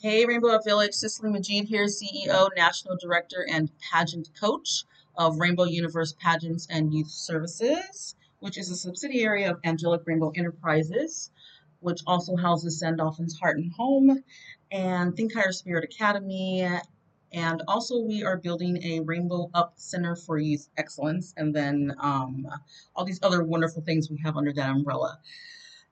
Hey, Rainbow Village, Cicely Majid here, CEO, National Director, and Pageant Coach of Rainbow Universe Pageants and Youth Services, which is a subsidiary of Angelic Rainbow Enterprises, which also houses Sandalphon's Heart and Home and Think Higher Spirit Academy. And also, we are building a Rainbow Up Center for Youth Excellence, and then um, all these other wonderful things we have under that umbrella.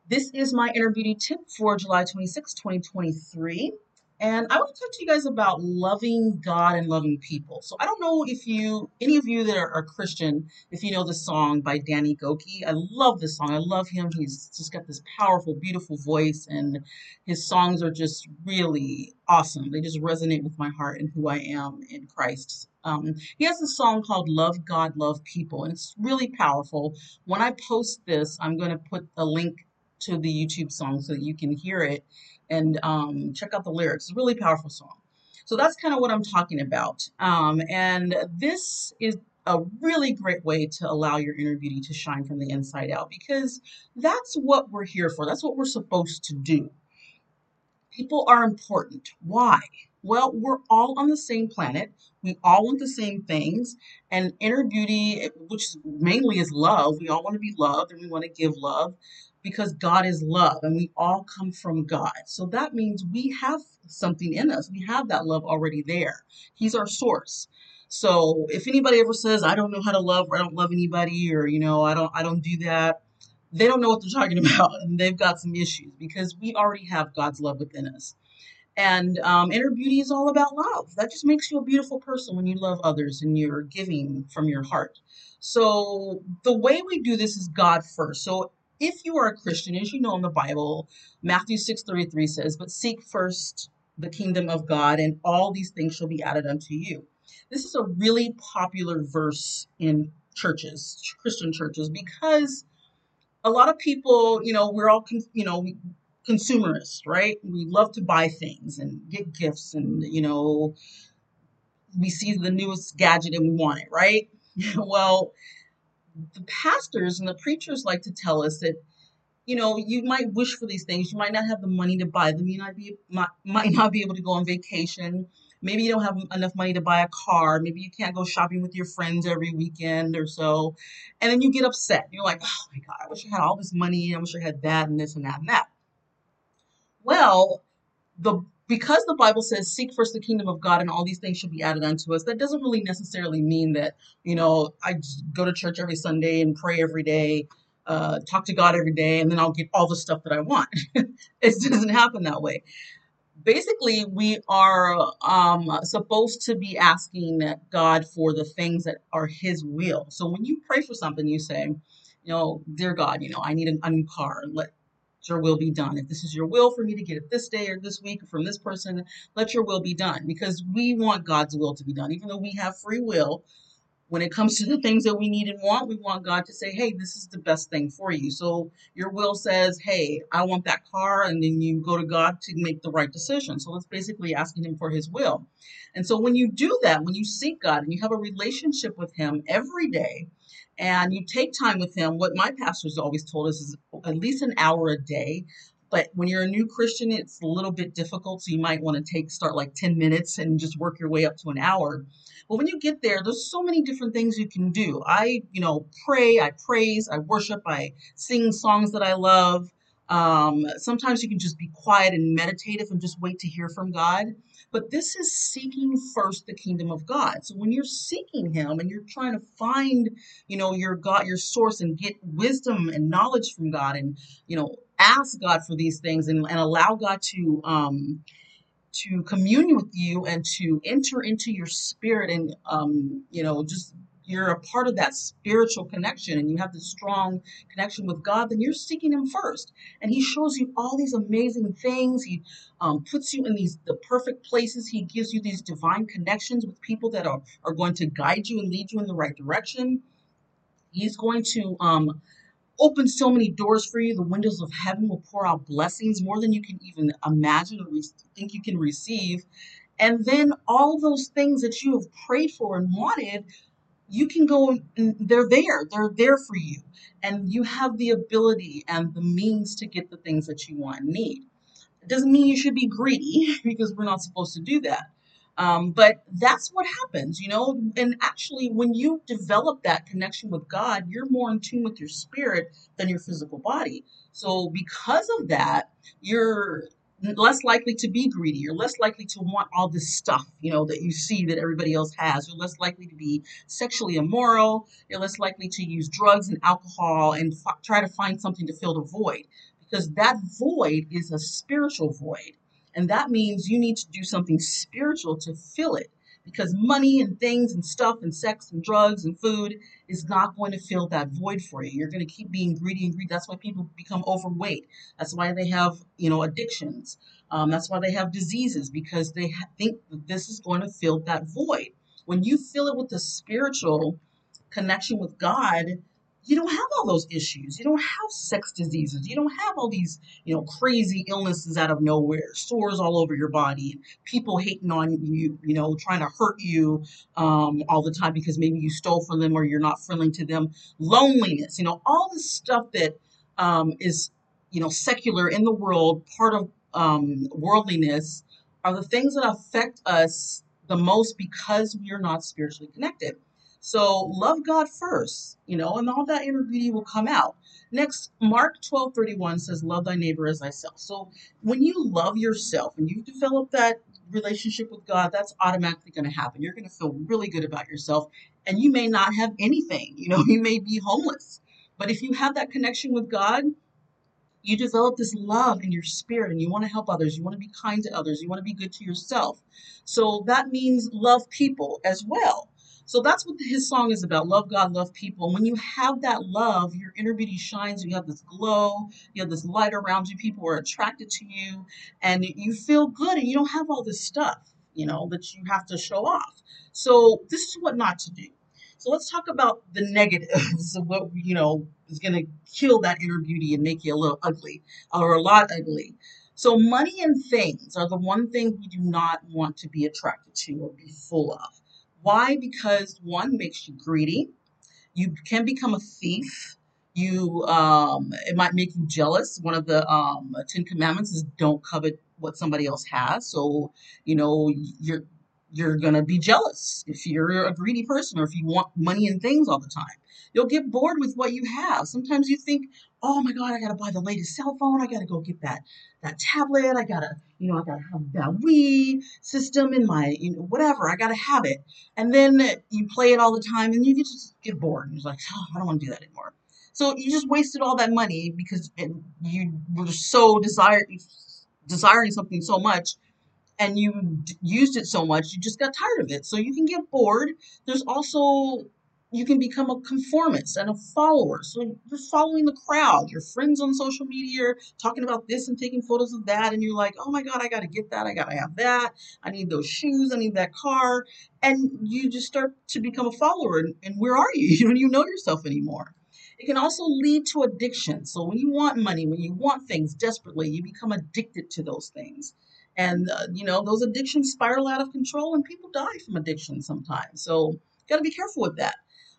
This is my inner beauty tip for July 26, 2023. And I want to talk to you guys about loving God and loving people. So I don't know if you, any of you that are, are Christian, if you know the song by Danny Gokey. I love this song. I love him. He's just got this powerful, beautiful voice, and his songs are just really awesome. They just resonate with my heart and who I am in Christ. Um, he has a song called Love God, Love People, and it's really powerful. When I post this, I'm going to put a link to the YouTube song so that you can hear it and um, check out the lyrics. It's a really powerful song. So that's kind of what I'm talking about. Um, and this is a really great way to allow your inner beauty to shine from the inside out because that's what we're here for. That's what we're supposed to do. People are important. Why? Well, we're all on the same planet. We all want the same things. And inner beauty, which mainly is love, we all want to be loved and we want to give love because God is love and we all come from God. So that means we have something in us. We have that love already there. He's our source. So if anybody ever says I don't know how to love or I don't love anybody or you know I don't I don't do that, they don't know what they're talking about and they've got some issues because we already have God's love within us. And um, inner beauty is all about love. That just makes you a beautiful person when you love others and you're giving from your heart. So the way we do this is God first. So if you are a Christian, as you know in the Bible, Matthew 6:33 says, "But seek first the kingdom of God, and all these things shall be added unto you." This is a really popular verse in churches, Christian churches, because a lot of people, you know, we're all, you know, consumerists, right? We love to buy things and get gifts, and you know, we see the newest gadget and we want it, right? well, the pastors and the preachers like to tell us that you know you might wish for these things. You might not have the money to buy them. You might be might, might not be able to go on vacation. Maybe you don't have enough money to buy a car. Maybe you can't go shopping with your friends every weekend or so. And then you get upset. You're like oh my god i wish i had all this money. I wish i had that and this and that and that. Well the because the Bible says, seek first the kingdom of God and all these things should be added unto us, that doesn't really necessarily mean that, you know, I go to church every Sunday and pray every day, uh, talk to God every day, and then I'll get all the stuff that I want. it doesn't happen that way. Basically, we are um, supposed to be asking God for the things that are His will. So when you pray for something, you say, you know, dear God, you know, I need a new car. Let your will be done. If this is your will for me to get it this day or this week from this person, let your will be done because we want God's will to be done. Even though we have free will, when it comes to the things that we need and want, we want God to say, hey, this is the best thing for you. So your will says, hey, I want that car. And then you go to God to make the right decision. So it's basically asking Him for His will. And so when you do that, when you seek God and you have a relationship with Him every day, and you take time with him. What my pastors always told us is at least an hour a day. But when you're a new Christian, it's a little bit difficult. So you might want to take start like 10 minutes and just work your way up to an hour. But when you get there, there's so many different things you can do. I, you know, pray, I praise, I worship, I sing songs that I love. Um, sometimes you can just be quiet and meditative and just wait to hear from God. But this is seeking first the kingdom of God. So when you're seeking Him and you're trying to find, you know, your God, your source, and get wisdom and knowledge from God, and you know, ask God for these things, and, and allow God to um, to commune with you and to enter into your spirit, and um, you know, just you're a part of that spiritual connection and you have this strong connection with God, then you're seeking Him first. And He shows you all these amazing things. He um, puts you in these the perfect places. He gives you these divine connections with people that are, are going to guide you and lead you in the right direction. He's going to um, open so many doors for you. The windows of heaven will pour out blessings more than you can even imagine or think you can receive. And then all those things that you have prayed for and wanted you can go and they're there they're there for you and you have the ability and the means to get the things that you want and need It doesn't mean you should be greedy because we're not supposed to do that. Um, but that's what happens, you know. And actually, when you develop that connection with God, you're more in tune with your spirit than your physical body. So, because of that, you're less likely to be greedy. You're less likely to want all this stuff, you know, that you see that everybody else has. You're less likely to be sexually immoral. You're less likely to use drugs and alcohol and f- try to find something to fill the void because that void is a spiritual void. And that means you need to do something spiritual to fill it because money and things and stuff and sex and drugs and food is not going to fill that void for you. You're going to keep being greedy and greedy. That's why people become overweight. That's why they have, you know, addictions. Um, that's why they have diseases because they ha- think that this is going to fill that void. When you fill it with the spiritual connection with God, you don't have all those issues. You don't have sex diseases. You don't have all these, you know, crazy illnesses out of nowhere, sores all over your body, people hating on you, you know, trying to hurt you um, all the time because maybe you stole from them or you're not friendly to them. Loneliness, you know, all this stuff that um, is, you know, secular in the world, part of um, worldliness, are the things that affect us the most because we are not spiritually connected. So love God first, you know, and all that inner beauty will come out. Next, Mark 12 31 says, Love thy neighbor as thyself. So when you love yourself and you've developed that relationship with God, that's automatically going to happen. You're going to feel really good about yourself, and you may not have anything. You know, you may be homeless. But if you have that connection with God, you develop this love in your spirit and you want to help others. You want to be kind to others. You want to be good to yourself. So that means love people as well. So that's what his song is about love God, love people. When you have that love, your inner beauty shines. You have this glow, you have this light around you. People are attracted to you, and you feel good, and you don't have all this stuff, you know, that you have to show off. So this is what not to do. So let's talk about the negatives of what, you know, is going to kill that inner beauty and make you a little ugly or a lot ugly. So money and things are the one thing we do not want to be attracted to or be full of. Why? Because one makes you greedy. You can become a thief. You um, it might make you jealous. One of the um, Ten Commandments is don't covet what somebody else has. So you know you're you're gonna be jealous if you're a greedy person or if you want money and things all the time. You'll get bored with what you have. Sometimes you think, oh my God, I gotta buy the latest cell phone. I gotta go get that that tablet. I gotta, you know, I gotta have that Wii system in my, you know, whatever. I gotta have it. And then you play it all the time, and you just get bored. You're like, oh, I don't want to do that anymore. So you just wasted all that money because you were so desire, desiring something so much and you used it so much you just got tired of it so you can get bored there's also you can become a conformist and a follower. So you're following the crowd. Your friends on social media are talking about this and taking photos of that, and you're like, oh my God, I gotta get that, I gotta have that, I need those shoes, I need that car. And you just start to become a follower. And, and where are you? You don't even know yourself anymore. It can also lead to addiction. So when you want money, when you want things desperately, you become addicted to those things. And, uh, you know, those addictions spiral out of control and people die from addiction sometimes. So, you got to be careful with that.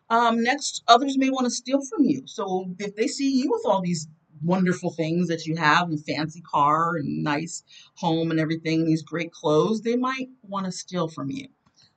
Um, next, others may want to steal from you. So if they see you with all these wonderful things that you have, and fancy car and nice home and everything, these great clothes, they might want to steal from you.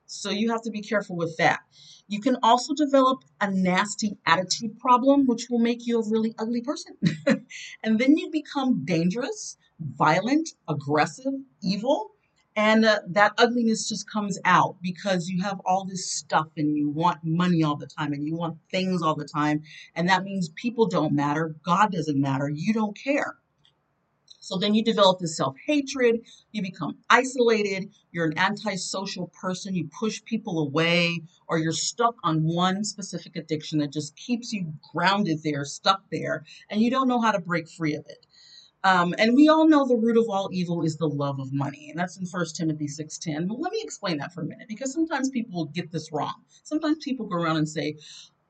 So you have to be careful with that. You can also develop a nasty attitude problem, which will make you a really ugly person. and then you become dangerous, violent, aggressive, evil, and uh, that ugliness just comes out because you have all this stuff and you want money all the time and you want things all the time. And that means people don't matter. God doesn't matter. You don't care. So then you develop this self hatred. You become isolated. You're an antisocial person. You push people away, or you're stuck on one specific addiction that just keeps you grounded there, stuck there, and you don't know how to break free of it. Um, and we all know the root of all evil is the love of money, and that's in First Timothy 6.10. But let me explain that for a minute, because sometimes people get this wrong. Sometimes people go around and say,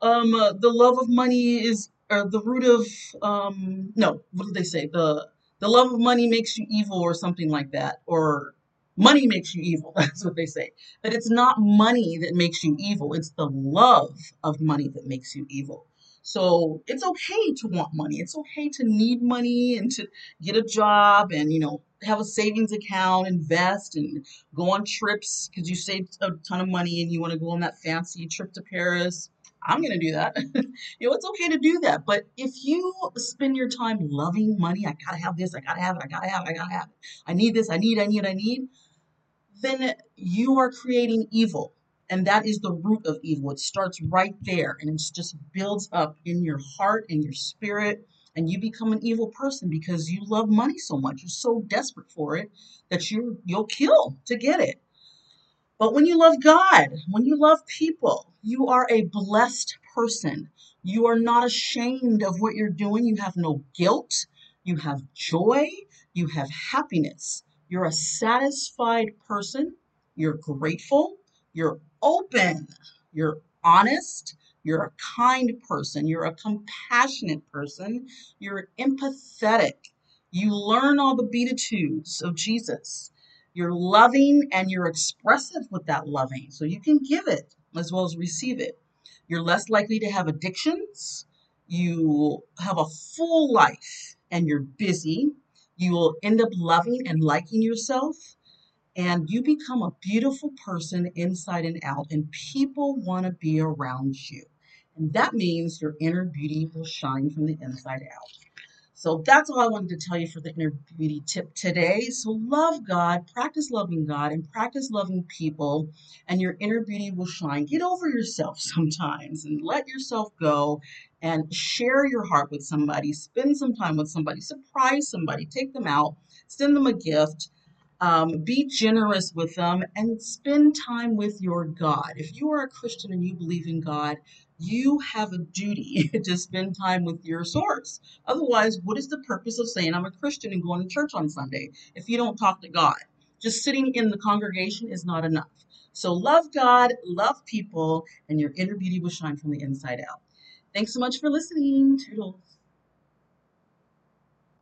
um, uh, the love of money is or the root of um, no, what do they say? The the love of money makes you evil or something like that, or money makes you evil. That's what they say. That it's not money that makes you evil; it's the love of money that makes you evil. So it's okay to want money. It's okay to need money and to get a job and, you know, have a savings account, invest, and go on trips because you saved a ton of money and you want to go on that fancy trip to Paris. I'm going to do that. you know, it's okay to do that. But if you spend your time loving money, I got to have this, I got to have it, I got to have it, I got to have it. I need this, I need, I need, I need. Then you are creating evil. And that is the root of evil. It starts right there and it just builds up in your heart and your spirit. And you become an evil person because you love money so much. You're so desperate for it that you you'll kill to get it. But when you love God, when you love people, you are a blessed person. You are not ashamed of what you're doing. You have no guilt. You have joy. You have happiness. You're a satisfied person. You're grateful. You're open. You're honest. You're a kind person. You're a compassionate person. You're empathetic. You learn all the beatitudes of Jesus. You're loving and you're expressive with that loving. So you can give it as well as receive it. You're less likely to have addictions. You have a full life and you're busy. You will end up loving and liking yourself. And you become a beautiful person inside and out, and people want to be around you. And that means your inner beauty will shine from the inside out. So that's all I wanted to tell you for the inner beauty tip today. So love God, practice loving God, and practice loving people, and your inner beauty will shine. Get over yourself sometimes and let yourself go and share your heart with somebody. Spend some time with somebody, surprise somebody, take them out, send them a gift. Um, be generous with them and spend time with your God. If you are a Christian and you believe in God, you have a duty to spend time with your source. Otherwise, what is the purpose of saying I'm a Christian and going to church on Sunday if you don't talk to God? Just sitting in the congregation is not enough. So love God, love people, and your inner beauty will shine from the inside out. Thanks so much for listening. Toodles.